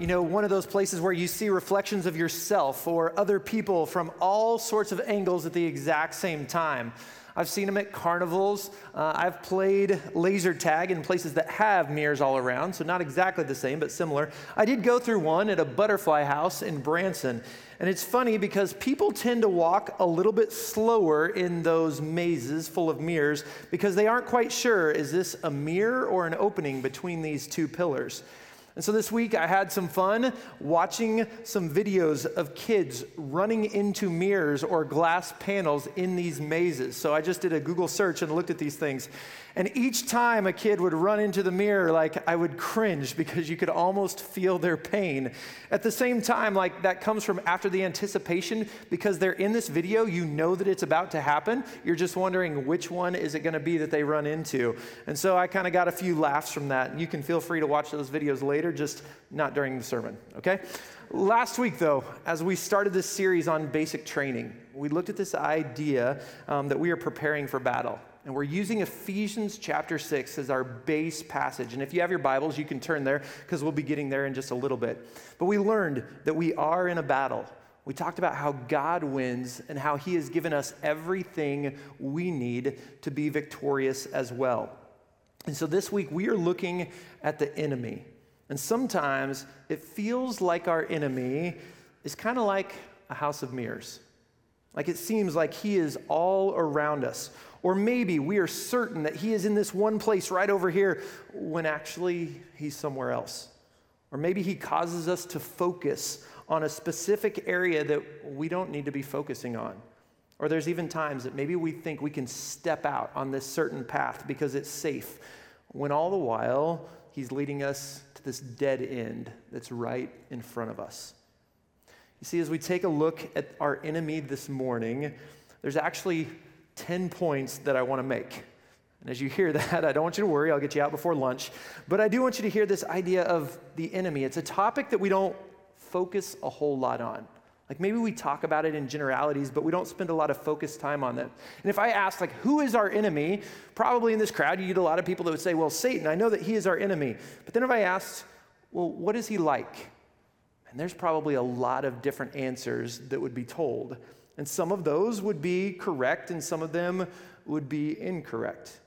You know, one of those places where you see reflections of yourself or other people from all sorts of angles at the exact same time. I've seen them at carnivals. Uh, I've played laser tag in places that have mirrors all around, so not exactly the same, but similar. I did go through one at a butterfly house in Branson. And it's funny because people tend to walk a little bit slower in those mazes full of mirrors because they aren't quite sure is this a mirror or an opening between these two pillars? And so this week I had some fun watching some videos of kids running into mirrors or glass panels in these mazes. So I just did a Google search and looked at these things. And each time a kid would run into the mirror, like I would cringe because you could almost feel their pain. At the same time, like that comes from after the anticipation because they're in this video, you know that it's about to happen. You're just wondering which one is it going to be that they run into. And so I kind of got a few laughs from that. You can feel free to watch those videos later, just not during the sermon, okay? Last week, though, as we started this series on basic training, we looked at this idea um, that we are preparing for battle. And we're using Ephesians chapter 6 as our base passage. And if you have your Bibles, you can turn there because we'll be getting there in just a little bit. But we learned that we are in a battle. We talked about how God wins and how He has given us everything we need to be victorious as well. And so this week we are looking at the enemy. And sometimes it feels like our enemy is kind of like a house of mirrors. Like it seems like he is all around us. Or maybe we are certain that he is in this one place right over here when actually he's somewhere else. Or maybe he causes us to focus on a specific area that we don't need to be focusing on. Or there's even times that maybe we think we can step out on this certain path because it's safe, when all the while he's leading us to this dead end that's right in front of us. You see, as we take a look at our enemy this morning, there's actually 10 points that I want to make. And as you hear that, I don't want you to worry, I'll get you out before lunch. But I do want you to hear this idea of the enemy. It's a topic that we don't focus a whole lot on. Like maybe we talk about it in generalities, but we don't spend a lot of focused time on it. And if I ask, like, who is our enemy? Probably in this crowd, you get a lot of people that would say, well, Satan, I know that he is our enemy. But then if I asked, well, what is he like? And there's probably a lot of different answers that would be told. And some of those would be correct, and some of them would be incorrect.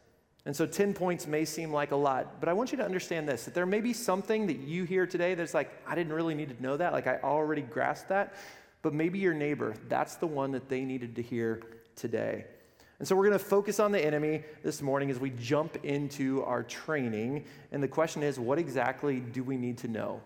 And so 10 points may seem like a lot, but I want you to understand this that there may be something that you hear today that's like, I didn't really need to know that, like I already grasped that, but maybe your neighbor, that's the one that they needed to hear today. And so we're going to focus on the enemy this morning as we jump into our training. And the question is, what exactly do we need to know?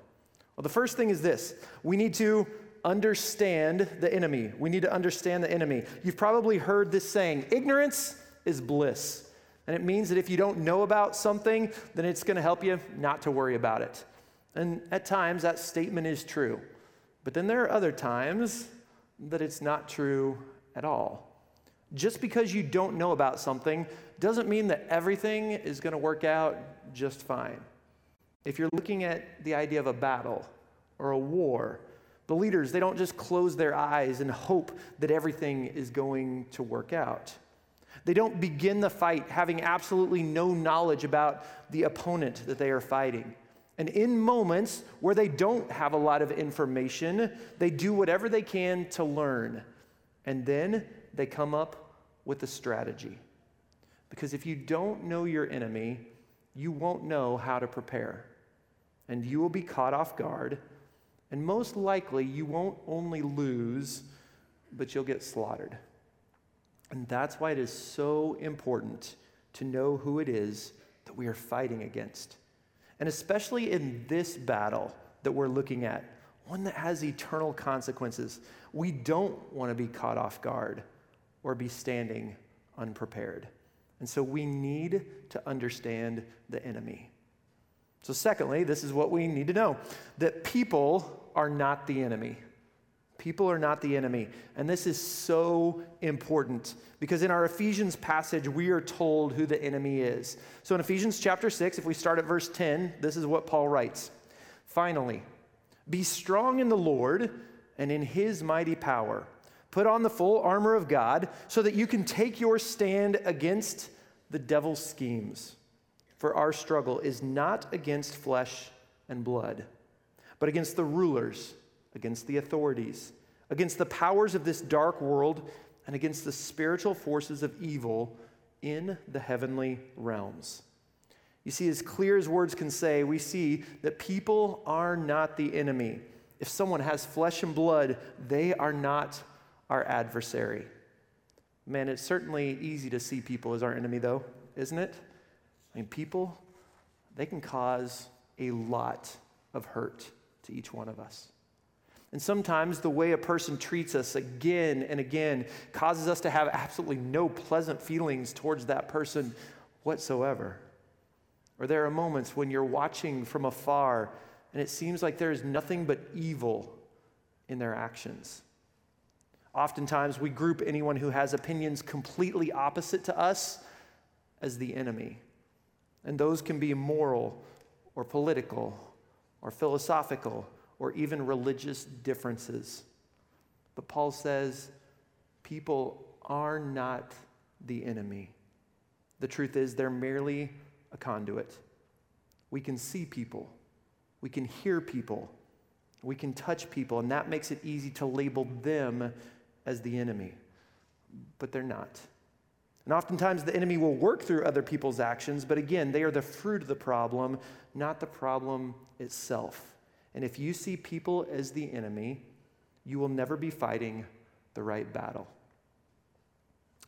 Well, the first thing is this we need to understand the enemy. We need to understand the enemy. You've probably heard this saying ignorance is bliss. And it means that if you don't know about something, then it's going to help you not to worry about it. And at times, that statement is true. But then there are other times that it's not true at all. Just because you don't know about something doesn't mean that everything is going to work out just fine. If you're looking at the idea of a battle or a war, the leaders, they don't just close their eyes and hope that everything is going to work out. They don't begin the fight having absolutely no knowledge about the opponent that they are fighting. And in moments where they don't have a lot of information, they do whatever they can to learn. And then they come up with a strategy. Because if you don't know your enemy, you won't know how to prepare. And you will be caught off guard and most likely, you won't only lose, but you'll get slaughtered. And that's why it is so important to know who it is that we are fighting against. And especially in this battle that we're looking at, one that has eternal consequences, we don't want to be caught off guard or be standing unprepared. And so we need to understand the enemy. So, secondly, this is what we need to know that people are not the enemy. People are not the enemy. And this is so important because in our Ephesians passage, we are told who the enemy is. So in Ephesians chapter 6, if we start at verse 10, this is what Paul writes Finally, be strong in the Lord and in his mighty power. Put on the full armor of God so that you can take your stand against the devil's schemes. For our struggle is not against flesh and blood but against the rulers, against the authorities, against the powers of this dark world, and against the spiritual forces of evil in the heavenly realms. You see, as clear as words can say, we see that people are not the enemy. If someone has flesh and blood, they are not our adversary. Man, it's certainly easy to see people as our enemy, though, isn't it? I mean, people, they can cause a lot of hurt to each one of us. And sometimes the way a person treats us again and again causes us to have absolutely no pleasant feelings towards that person whatsoever. Or there are moments when you're watching from afar and it seems like there is nothing but evil in their actions. Oftentimes, we group anyone who has opinions completely opposite to us as the enemy. And those can be moral or political or philosophical or even religious differences. But Paul says people are not the enemy. The truth is, they're merely a conduit. We can see people, we can hear people, we can touch people, and that makes it easy to label them as the enemy. But they're not. And oftentimes the enemy will work through other people's actions, but again, they are the fruit of the problem, not the problem itself. And if you see people as the enemy, you will never be fighting the right battle.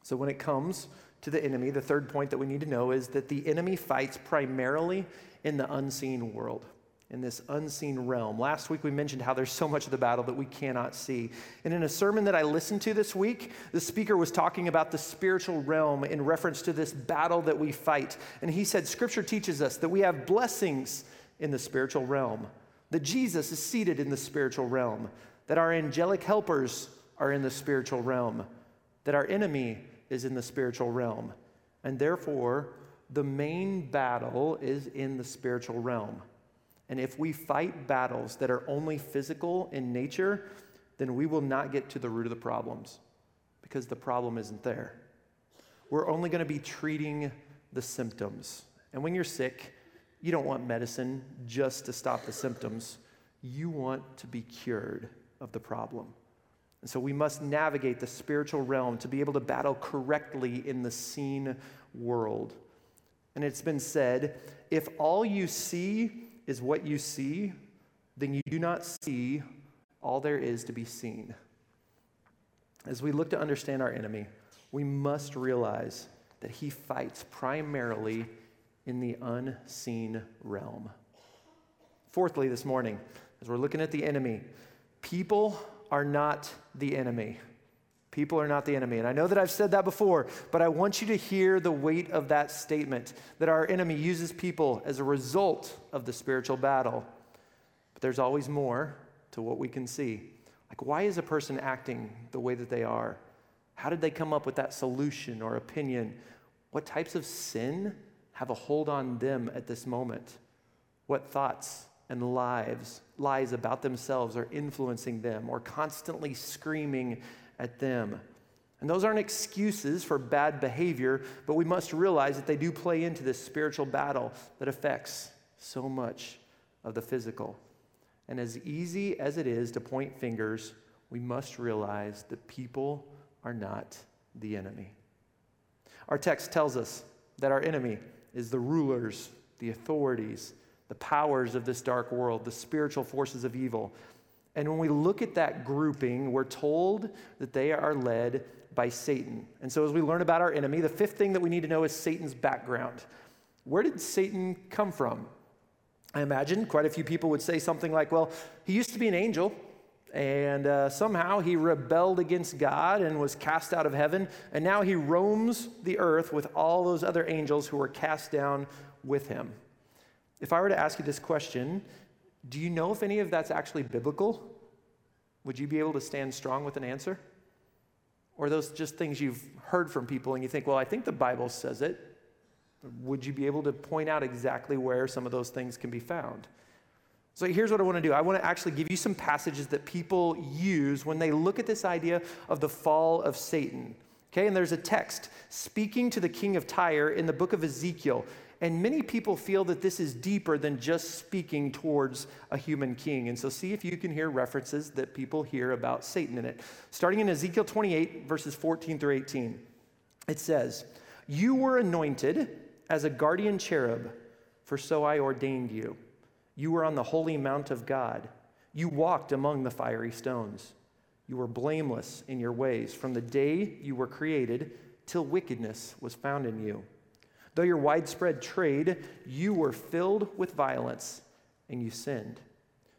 So when it comes to the enemy, the third point that we need to know is that the enemy fights primarily in the unseen world in this unseen realm. Last week we mentioned how there's so much of the battle that we cannot see. And in a sermon that I listened to this week, the speaker was talking about the spiritual realm in reference to this battle that we fight. And he said, Scripture teaches us that we have blessings in the spiritual realm, that Jesus is seated in the spiritual realm, that our angelic helpers are in the spiritual realm, that our enemy is in the spiritual realm. And therefore, the main battle is in the spiritual realm. And if we fight battles that are only physical in nature, then we will not get to the root of the problems because the problem isn't there. We're only going to be treating the symptoms. And when you're sick, you don't want medicine just to stop the symptoms. You want to be cured of the problem. And so we must navigate the spiritual realm to be able to battle correctly in the seen world. And it's been said if all you see is what you see, then you do not see all there is to be seen. As we look to understand our enemy, we must realize that he fights primarily in the unseen realm. Fourthly, this morning, as we're looking at the enemy, people are not the enemy. People are not the enemy. And I know that I've said that before, but I want you to hear the weight of that statement that our enemy uses people as a result of the spiritual battle. But there's always more to what we can see. Like, why is a person acting the way that they are? How did they come up with that solution or opinion? What types of sin have a hold on them at this moment? What thoughts and lives, lies about themselves are influencing them or constantly screaming at them. And those aren't excuses for bad behavior, but we must realize that they do play into this spiritual battle that affects so much of the physical. And as easy as it is to point fingers, we must realize that people are not the enemy. Our text tells us that our enemy is the rulers, the authorities, the powers of this dark world, the spiritual forces of evil. And when we look at that grouping, we're told that they are led by Satan. And so, as we learn about our enemy, the fifth thing that we need to know is Satan's background. Where did Satan come from? I imagine quite a few people would say something like, well, he used to be an angel, and uh, somehow he rebelled against God and was cast out of heaven, and now he roams the earth with all those other angels who were cast down with him. If I were to ask you this question, do you know if any of that's actually biblical? Would you be able to stand strong with an answer? Or those just things you've heard from people and you think, well, I think the Bible says it. Would you be able to point out exactly where some of those things can be found? So here's what I want to do I want to actually give you some passages that people use when they look at this idea of the fall of Satan. Okay, and there's a text speaking to the king of Tyre in the book of Ezekiel. And many people feel that this is deeper than just speaking towards a human king. And so, see if you can hear references that people hear about Satan in it. Starting in Ezekiel 28, verses 14 through 18, it says, You were anointed as a guardian cherub, for so I ordained you. You were on the holy mount of God. You walked among the fiery stones. You were blameless in your ways from the day you were created till wickedness was found in you. Though your widespread trade, you were filled with violence and you sinned.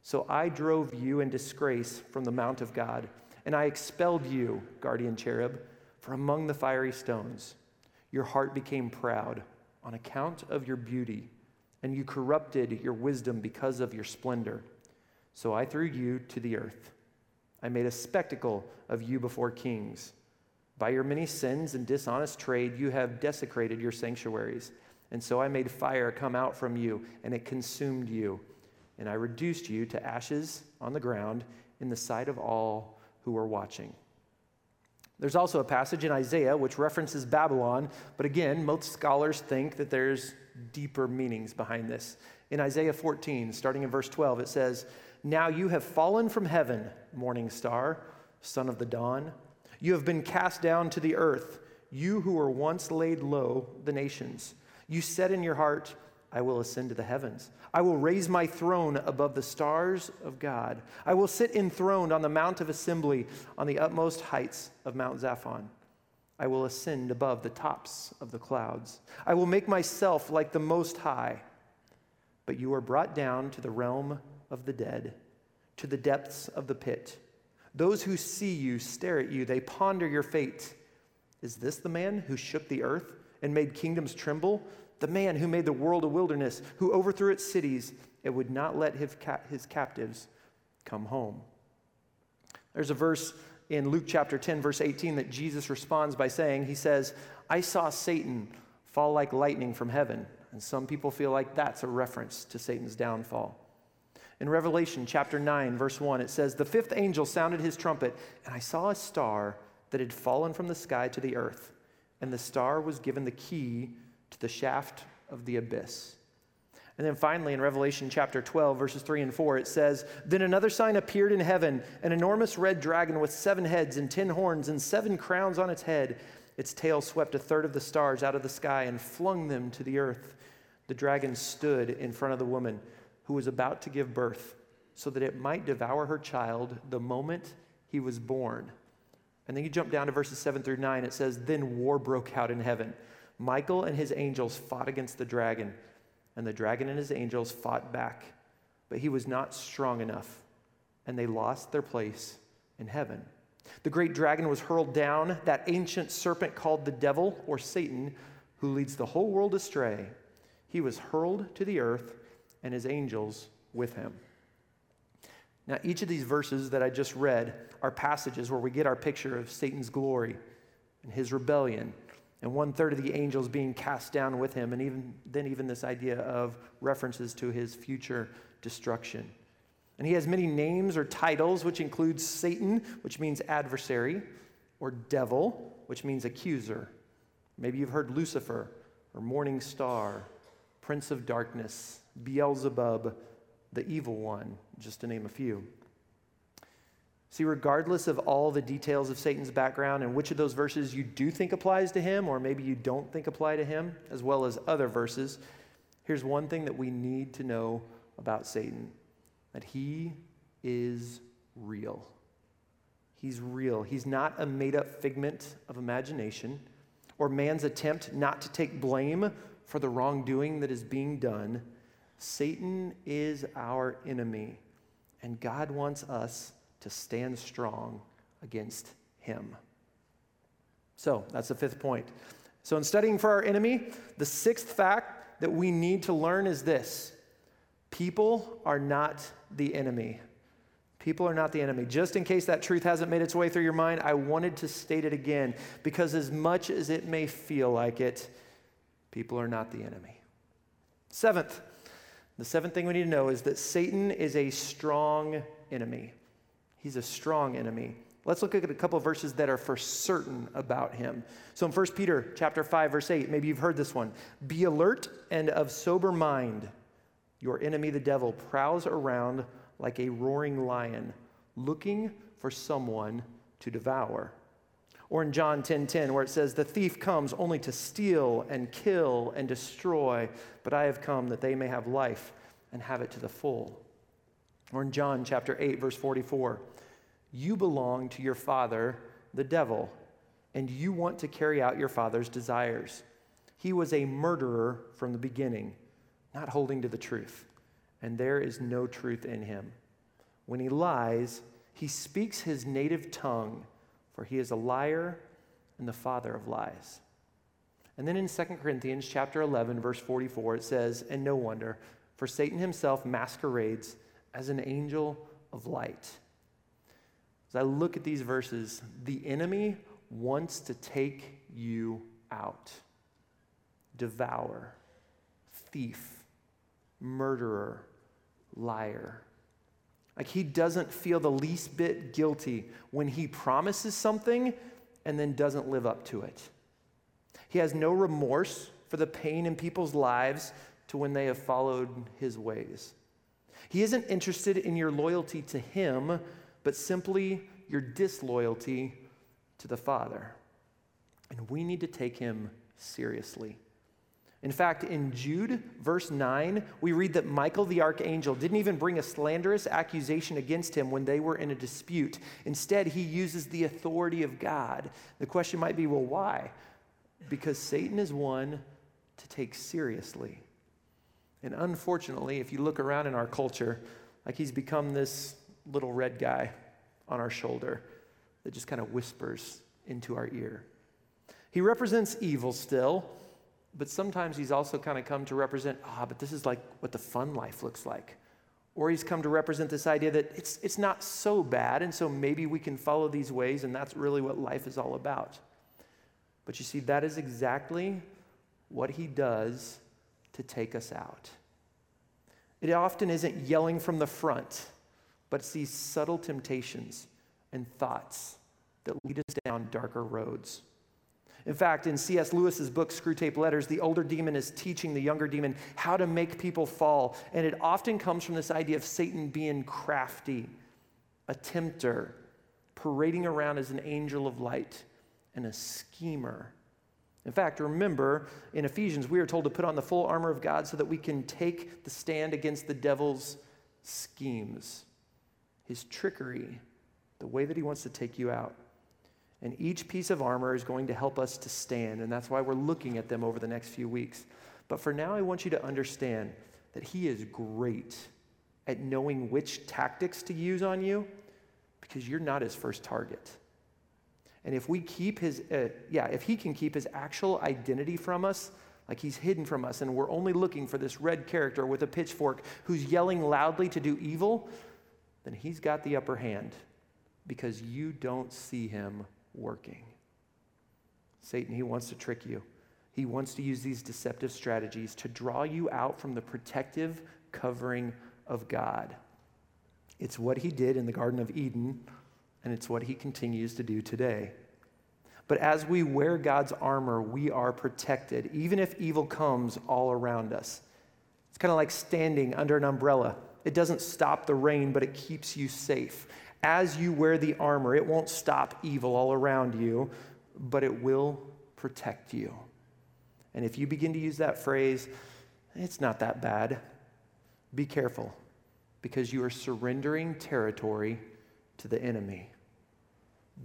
So I drove you in disgrace from the mount of God, and I expelled you, guardian cherub, from among the fiery stones. Your heart became proud on account of your beauty, and you corrupted your wisdom because of your splendor. So I threw you to the earth. I made a spectacle of you before kings. By your many sins and dishonest trade, you have desecrated your sanctuaries. And so I made fire come out from you, and it consumed you. And I reduced you to ashes on the ground in the sight of all who were watching. There's also a passage in Isaiah which references Babylon, but again, most scholars think that there's deeper meanings behind this. In Isaiah 14, starting in verse 12, it says, Now you have fallen from heaven, morning star, son of the dawn. You have been cast down to the earth, you who were once laid low, the nations. You said in your heart, I will ascend to the heavens. I will raise my throne above the stars of God. I will sit enthroned on the mount of assembly on the utmost heights of Mount Zaphon. I will ascend above the tops of the clouds. I will make myself like the Most High. But you are brought down to the realm of the dead, to the depths of the pit. Those who see you stare at you, they ponder your fate. Is this the man who shook the earth and made kingdoms tremble? The man who made the world a wilderness, who overthrew its cities and would not let his, his captives come home. There's a verse in Luke chapter 10, verse 18, that Jesus responds by saying, He says, I saw Satan fall like lightning from heaven. And some people feel like that's a reference to Satan's downfall. In Revelation chapter 9, verse 1, it says, The fifth angel sounded his trumpet, and I saw a star that had fallen from the sky to the earth, and the star was given the key to the shaft of the abyss. And then finally, in Revelation chapter 12, verses 3 and 4, it says, Then another sign appeared in heaven an enormous red dragon with seven heads and ten horns and seven crowns on its head. Its tail swept a third of the stars out of the sky and flung them to the earth. The dragon stood in front of the woman who was about to give birth so that it might devour her child the moment he was born. And then you jump down to verses 7 through 9. It says, Then war broke out in heaven. Michael and his angels fought against the dragon, and the dragon and his angels fought back. But he was not strong enough, and they lost their place in heaven. The great dragon was hurled down, that ancient serpent called the devil or Satan, who leads the whole world astray. He was hurled to the earth and his angels with him. Now, each of these verses that I just read are passages where we get our picture of Satan's glory and his rebellion, and one third of the angels being cast down with him, and even then, even this idea of references to his future destruction. And he has many names or titles, which includes Satan, which means adversary, or devil, which means accuser. Maybe you've heard Lucifer, or morning star, prince of darkness, Beelzebub, the evil one, just to name a few. See, regardless of all the details of Satan's background and which of those verses you do think applies to him, or maybe you don't think apply to him, as well as other verses, here's one thing that we need to know about Satan that he is real. He's real. He's not a made up figment of imagination or man's attempt not to take blame for the wrongdoing that is being done. Satan is our enemy, and God wants us to stand strong against him. So that's the fifth point. So, in studying for our enemy, the sixth fact that we need to learn is this people are not the enemy. People are not the enemy. Just in case that truth hasn't made its way through your mind, I wanted to state it again because, as much as it may feel like it, people are not the enemy. Seventh, the seventh thing we need to know is that Satan is a strong enemy. He's a strong enemy. Let's look at a couple of verses that are for certain about him. So in 1 Peter chapter 5 verse 8, maybe you've heard this one. Be alert and of sober mind. Your enemy the devil prowls around like a roaring lion, looking for someone to devour. Or in John 10:10 10, 10, where it says the thief comes only to steal and kill and destroy, but I have come that they may have life and have it to the full. Or in John chapter 8 verse 44, you belong to your father, the devil, and you want to carry out your father's desires. He was a murderer from the beginning, not holding to the truth, and there is no truth in him. When he lies, he speaks his native tongue, for he is a liar and the father of lies. And then in 2 Corinthians chapter 11 verse 44 it says, "And no wonder, for Satan himself masquerades as an angel of light." As I look at these verses, the enemy wants to take you out. Devour, thief, murderer, liar. Like he doesn't feel the least bit guilty when he promises something and then doesn't live up to it. He has no remorse for the pain in people's lives to when they have followed his ways. He isn't interested in your loyalty to him but simply your disloyalty to the Father. And we need to take him seriously. In fact, in Jude, verse 9, we read that Michael the archangel didn't even bring a slanderous accusation against him when they were in a dispute. Instead, he uses the authority of God. The question might be well, why? Because Satan is one to take seriously. And unfortunately, if you look around in our culture, like he's become this little red guy on our shoulder that just kind of whispers into our ear. He represents evil still, but sometimes he's also kind of come to represent, ah, but this is like what the fun life looks like. Or he's come to represent this idea that it's, it's not so bad, and so maybe we can follow these ways, and that's really what life is all about. But you see, that is exactly what he does to take us out. It often isn't yelling from the front but it's these subtle temptations and thoughts that lead us down darker roads. In fact, in C.S. Lewis's book, Screwtape Letters, the older demon is teaching the younger demon how to make people fall. And it often comes from this idea of Satan being crafty, a tempter, parading around as an angel of light, and a schemer. In fact, remember in Ephesians, we are told to put on the full armor of God so that we can take the stand against the devil's schemes his trickery, the way that he wants to take you out. And each piece of armor is going to help us to stand, and that's why we're looking at them over the next few weeks. But for now, I want you to understand that he is great at knowing which tactics to use on you because you're not his first target. And if we keep his, uh, yeah, if he can keep his actual identity from us, like he's hidden from us, and we're only looking for this red character with a pitchfork who's yelling loudly to do evil, then he's got the upper hand because you don't see him working. Satan, he wants to trick you. He wants to use these deceptive strategies to draw you out from the protective covering of God. It's what he did in the Garden of Eden, and it's what he continues to do today. But as we wear God's armor, we are protected, even if evil comes all around us. It's kind of like standing under an umbrella. It doesn't stop the rain, but it keeps you safe. As you wear the armor, it won't stop evil all around you, but it will protect you. And if you begin to use that phrase, it's not that bad, be careful because you are surrendering territory to the enemy.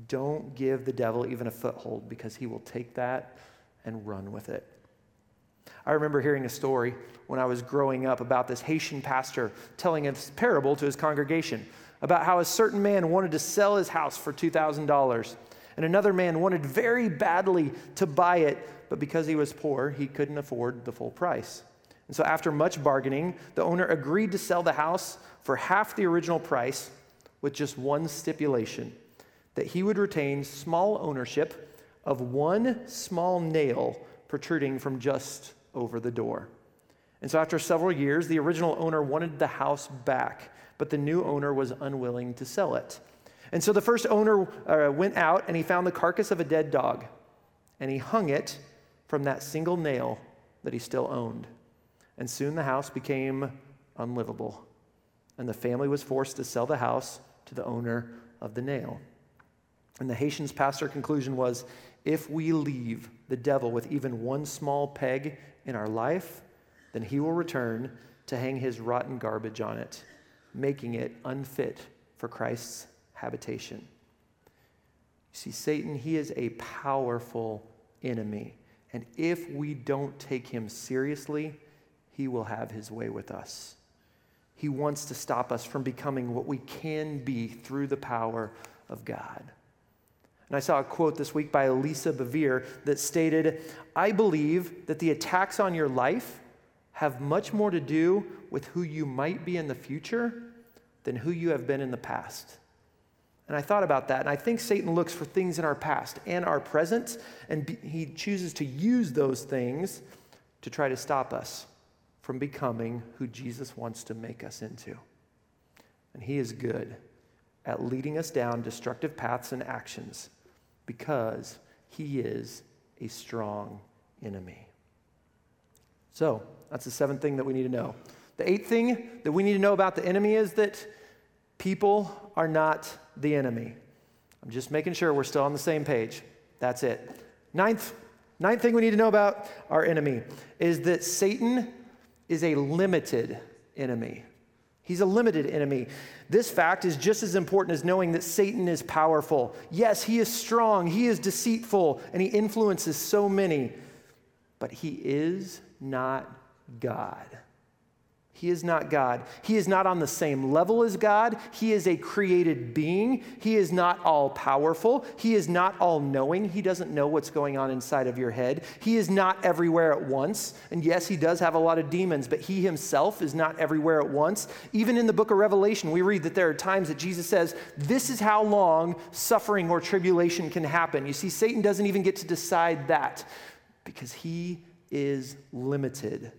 Don't give the devil even a foothold because he will take that and run with it. I remember hearing a story when I was growing up about this Haitian pastor telling a parable to his congregation about how a certain man wanted to sell his house for $2,000 and another man wanted very badly to buy it, but because he was poor, he couldn't afford the full price. And so, after much bargaining, the owner agreed to sell the house for half the original price with just one stipulation that he would retain small ownership of one small nail protruding from just over the door. And so, after several years, the original owner wanted the house back, but the new owner was unwilling to sell it. And so the first owner uh, went out and he found the carcass of a dead dog and he hung it from that single nail that he still owned. And soon the house became unlivable. And the family was forced to sell the house to the owner of the nail. And the Haitian's pastor conclusion was if we leave the devil with even one small peg in our life, then he will return to hang his rotten garbage on it, making it unfit for Christ's habitation. You see, Satan, he is a powerful enemy. And if we don't take him seriously, he will have his way with us. He wants to stop us from becoming what we can be through the power of God. And I saw a quote this week by Lisa Bevere that stated, I believe that the attacks on your life have much more to do with who you might be in the future than who you have been in the past. And I thought about that, and I think Satan looks for things in our past and our present, and be, he chooses to use those things to try to stop us from becoming who Jesus wants to make us into. And he is good at leading us down destructive paths and actions because he is a strong enemy. So, that's the seventh thing that we need to know. The eighth thing that we need to know about the enemy is that people are not the enemy. I'm just making sure we're still on the same page. That's it. Ninth, ninth thing we need to know about our enemy is that Satan is a limited enemy. He's a limited enemy. This fact is just as important as knowing that Satan is powerful. Yes, he is strong, he is deceitful, and he influences so many, but he is not God. He is not God. He is not on the same level as God. He is a created being. He is not all powerful. He is not all knowing. He doesn't know what's going on inside of your head. He is not everywhere at once. And yes, he does have a lot of demons, but he himself is not everywhere at once. Even in the book of Revelation, we read that there are times that Jesus says, This is how long suffering or tribulation can happen. You see, Satan doesn't even get to decide that because he is limited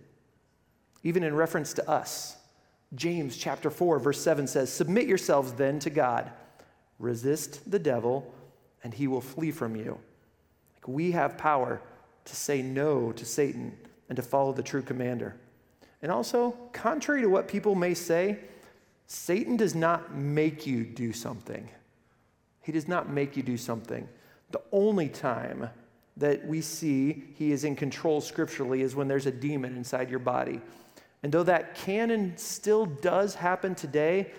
even in reference to us. James chapter 4 verse 7 says, "Submit yourselves then to God. Resist the devil, and he will flee from you." Like we have power to say no to Satan and to follow the true commander. And also, contrary to what people may say, Satan does not make you do something. He does not make you do something. The only time that we see he is in control scripturally is when there's a demon inside your body. And though that can and still does happen today,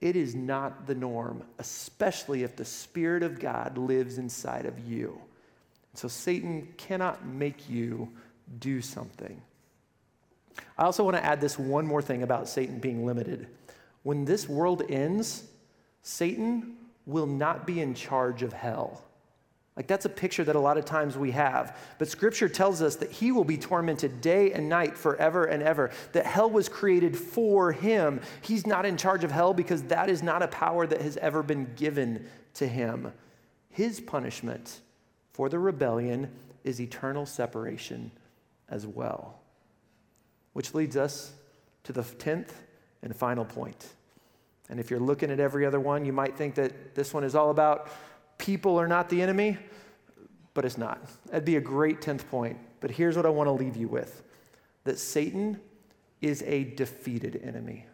it is not the norm, especially if the Spirit of God lives inside of you. So Satan cannot make you do something. I also want to add this one more thing about Satan being limited. When this world ends, Satan will not be in charge of hell. Like, that's a picture that a lot of times we have. But scripture tells us that he will be tormented day and night forever and ever, that hell was created for him. He's not in charge of hell because that is not a power that has ever been given to him. His punishment for the rebellion is eternal separation as well. Which leads us to the 10th and final point. And if you're looking at every other one, you might think that this one is all about people are not the enemy, but it's not. That'd be a great 10th point. But here's what I want to leave you with that Satan is a defeated enemy.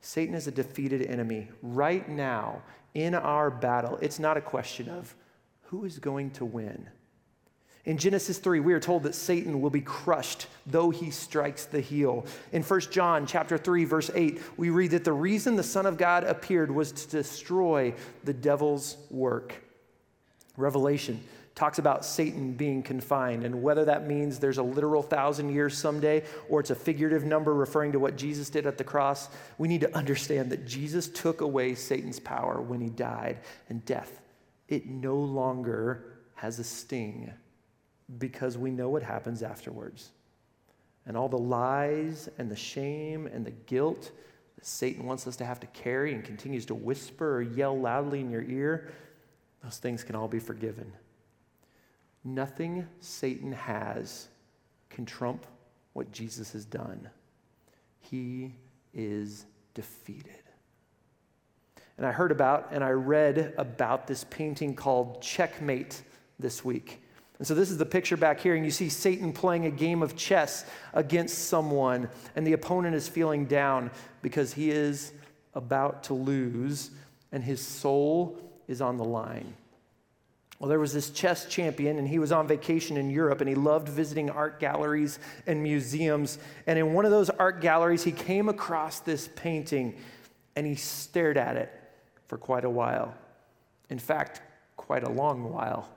Satan is a defeated enemy. Right now, in our battle, it's not a question of who is going to win. In Genesis 3, we are told that Satan will be crushed though he strikes the heel. In 1 John chapter 3 verse 8, we read that the reason the son of God appeared was to destroy the devil's work. Revelation talks about Satan being confined and whether that means there's a literal 1000 years someday or it's a figurative number referring to what Jesus did at the cross. We need to understand that Jesus took away Satan's power when he died and death it no longer has a sting because we know what happens afterwards. And all the lies and the shame and the guilt that Satan wants us to have to carry and continues to whisper or yell loudly in your ear, those things can all be forgiven. Nothing Satan has can trump what Jesus has done. He is defeated. And I heard about and I read about this painting called Checkmate this week. And so this is the picture back here, and you see Satan playing a game of chess against someone, and the opponent is feeling down because he is about to lose, and his soul is on the line. Well, there was this chess champion, and he was on vacation in Europe, and he loved visiting art galleries and museums. And in one of those art galleries, he came across this painting, and he stared at it for quite a while. In fact, quite a long while.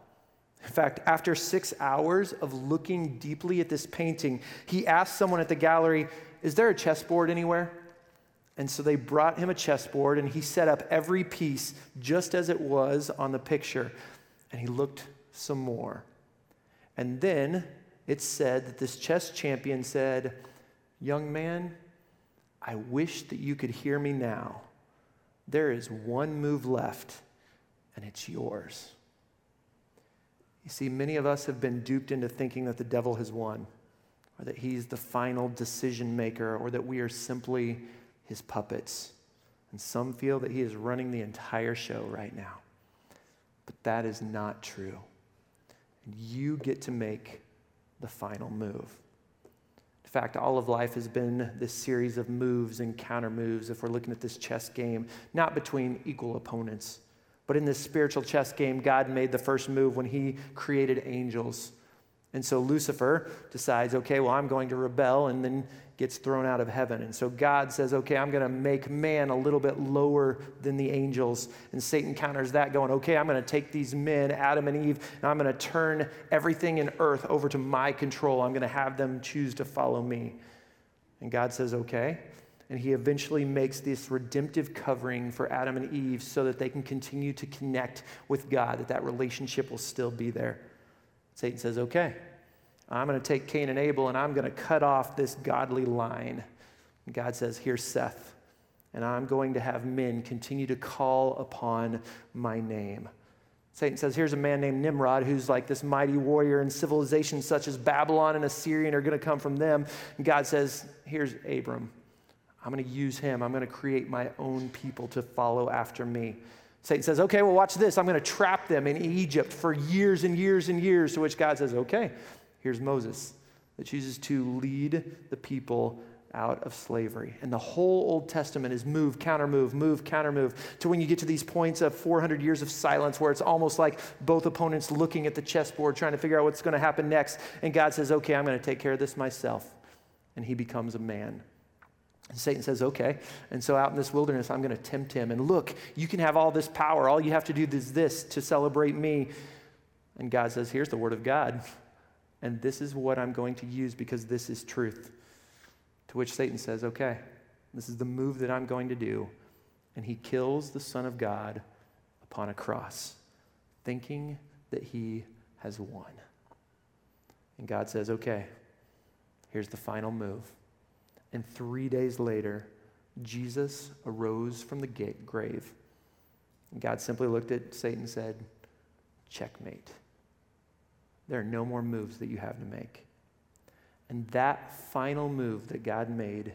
In fact, after six hours of looking deeply at this painting, he asked someone at the gallery, Is there a chessboard anywhere? And so they brought him a chessboard, and he set up every piece just as it was on the picture. And he looked some more. And then it said that this chess champion said, Young man, I wish that you could hear me now. There is one move left, and it's yours. You see, many of us have been duped into thinking that the devil has won, or that he's the final decision maker, or that we are simply his puppets. And some feel that he is running the entire show right now. But that is not true. And you get to make the final move. In fact, all of life has been this series of moves and counter moves if we're looking at this chess game, not between equal opponents, but in this spiritual chess game, God made the first move when he created angels. And so Lucifer decides, okay, well, I'm going to rebel, and then gets thrown out of heaven. And so God says, okay, I'm going to make man a little bit lower than the angels. And Satan counters that, going, okay, I'm going to take these men, Adam and Eve, and I'm going to turn everything in earth over to my control. I'm going to have them choose to follow me. And God says, okay. And he eventually makes this redemptive covering for Adam and Eve so that they can continue to connect with God, that that relationship will still be there. Satan says, okay, I'm going to take Cain and Abel and I'm going to cut off this godly line. And God says, here's Seth. And I'm going to have men continue to call upon my name. Satan says, Here's a man named Nimrod who's like this mighty warrior, and civilizations such as Babylon and Assyrian are going to come from them. And God says, Here's Abram. I'm going to use him. I'm going to create my own people to follow after me. Satan says, okay, well, watch this. I'm going to trap them in Egypt for years and years and years. To which God says, okay, here's Moses that chooses to lead the people out of slavery. And the whole Old Testament is move, counter move, move, counter move, to when you get to these points of 400 years of silence where it's almost like both opponents looking at the chessboard trying to figure out what's going to happen next. And God says, okay, I'm going to take care of this myself. And he becomes a man. And Satan says, okay. And so out in this wilderness, I'm going to tempt him. And look, you can have all this power. All you have to do is this to celebrate me. And God says, here's the word of God. And this is what I'm going to use because this is truth. To which Satan says, okay, this is the move that I'm going to do. And he kills the Son of God upon a cross, thinking that he has won. And God says, okay, here's the final move. And three days later, Jesus arose from the grave. God simply looked at Satan and said, Checkmate. There are no more moves that you have to make. And that final move that God made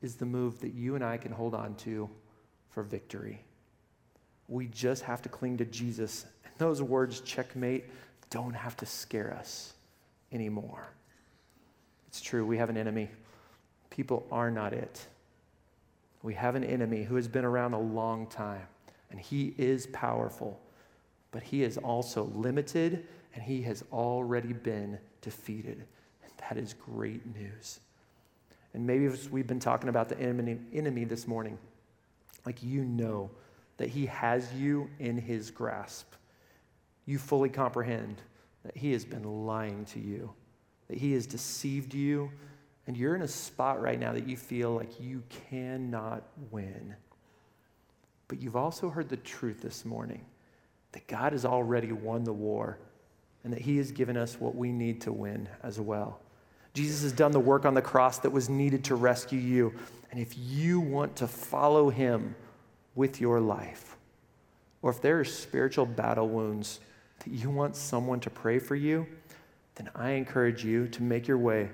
is the move that you and I can hold on to for victory. We just have to cling to Jesus. And those words, checkmate, don't have to scare us anymore. It's true, we have an enemy. People are not it. We have an enemy who has been around a long time, and he is powerful, but he is also limited, and he has already been defeated. And that is great news. And maybe we've been talking about the enemy, enemy this morning, like you know that he has you in his grasp. You fully comprehend that he has been lying to you, that he has deceived you and you're in a spot right now that you feel like you cannot win. But you've also heard the truth this morning that God has already won the war and that He has given us what we need to win as well. Jesus has done the work on the cross that was needed to rescue you. And if you want to follow Him with your life, or if there are spiritual battle wounds that you want someone to pray for you, then I encourage you to make your way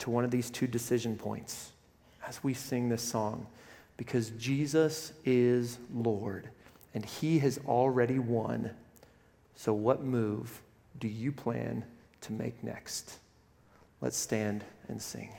to one of these two decision points as we sing this song. because Jesus is Lord and he has already won. So, what move do you plan to make next? Let's stand and sing.